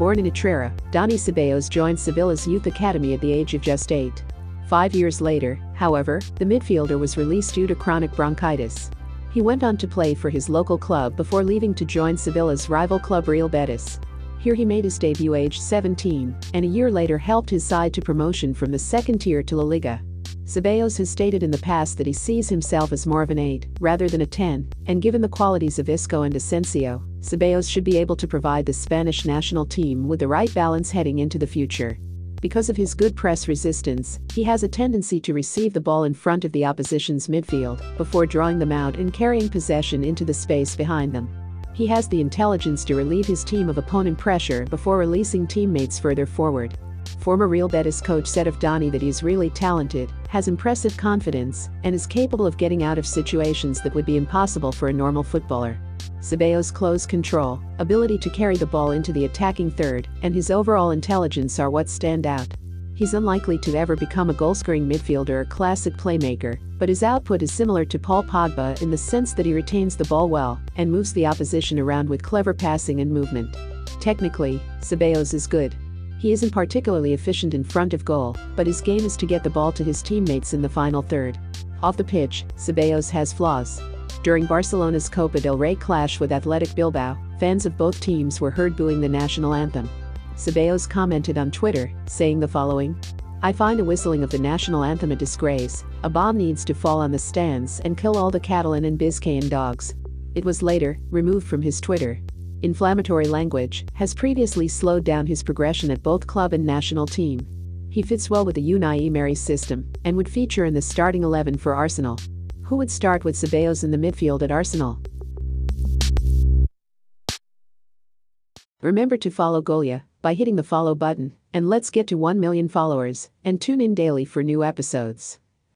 Born in Utrera, Dani Ceballos joined Sevilla's youth academy at the age of just eight. Five years later, however, the midfielder was released due to chronic bronchitis. He went on to play for his local club before leaving to join Sevilla's rival club Real Betis. Here he made his debut aged 17, and a year later helped his side to promotion from the second tier to La Liga. Ceballos has stated in the past that he sees himself as more of an 8 rather than a 10, and given the qualities of Isco and Asensio, Ceballos should be able to provide the Spanish national team with the right balance heading into the future. Because of his good press resistance, he has a tendency to receive the ball in front of the opposition's midfield before drawing them out and carrying possession into the space behind them. He has the intelligence to relieve his team of opponent pressure before releasing teammates further forward. Former Real Betis coach said of Dani that he's really talented, has impressive confidence, and is capable of getting out of situations that would be impossible for a normal footballer. Ceballos' close control, ability to carry the ball into the attacking third, and his overall intelligence are what stand out. He's unlikely to ever become a goal-scoring midfielder or classic playmaker, but his output is similar to Paul Pogba in the sense that he retains the ball well and moves the opposition around with clever passing and movement. Technically, Ceballos is good. He isn't particularly efficient in front of goal, but his game is to get the ball to his teammates in the final third. Off the pitch, Ceballos has flaws. During Barcelona's Copa del Rey clash with Athletic Bilbao, fans of both teams were heard booing the national anthem. Ceballos commented on Twitter, saying the following I find the whistling of the national anthem a disgrace. A bomb needs to fall on the stands and kill all the Catalan and Biscayan dogs. It was later removed from his Twitter. Inflammatory language has previously slowed down his progression at both club and national team. He fits well with the Unai Emery system and would feature in the starting 11 for Arsenal. Who would start with Ceballos in the midfield at Arsenal? Remember to follow Golia by hitting the follow button, and let's get to 1 million followers, and tune in daily for new episodes.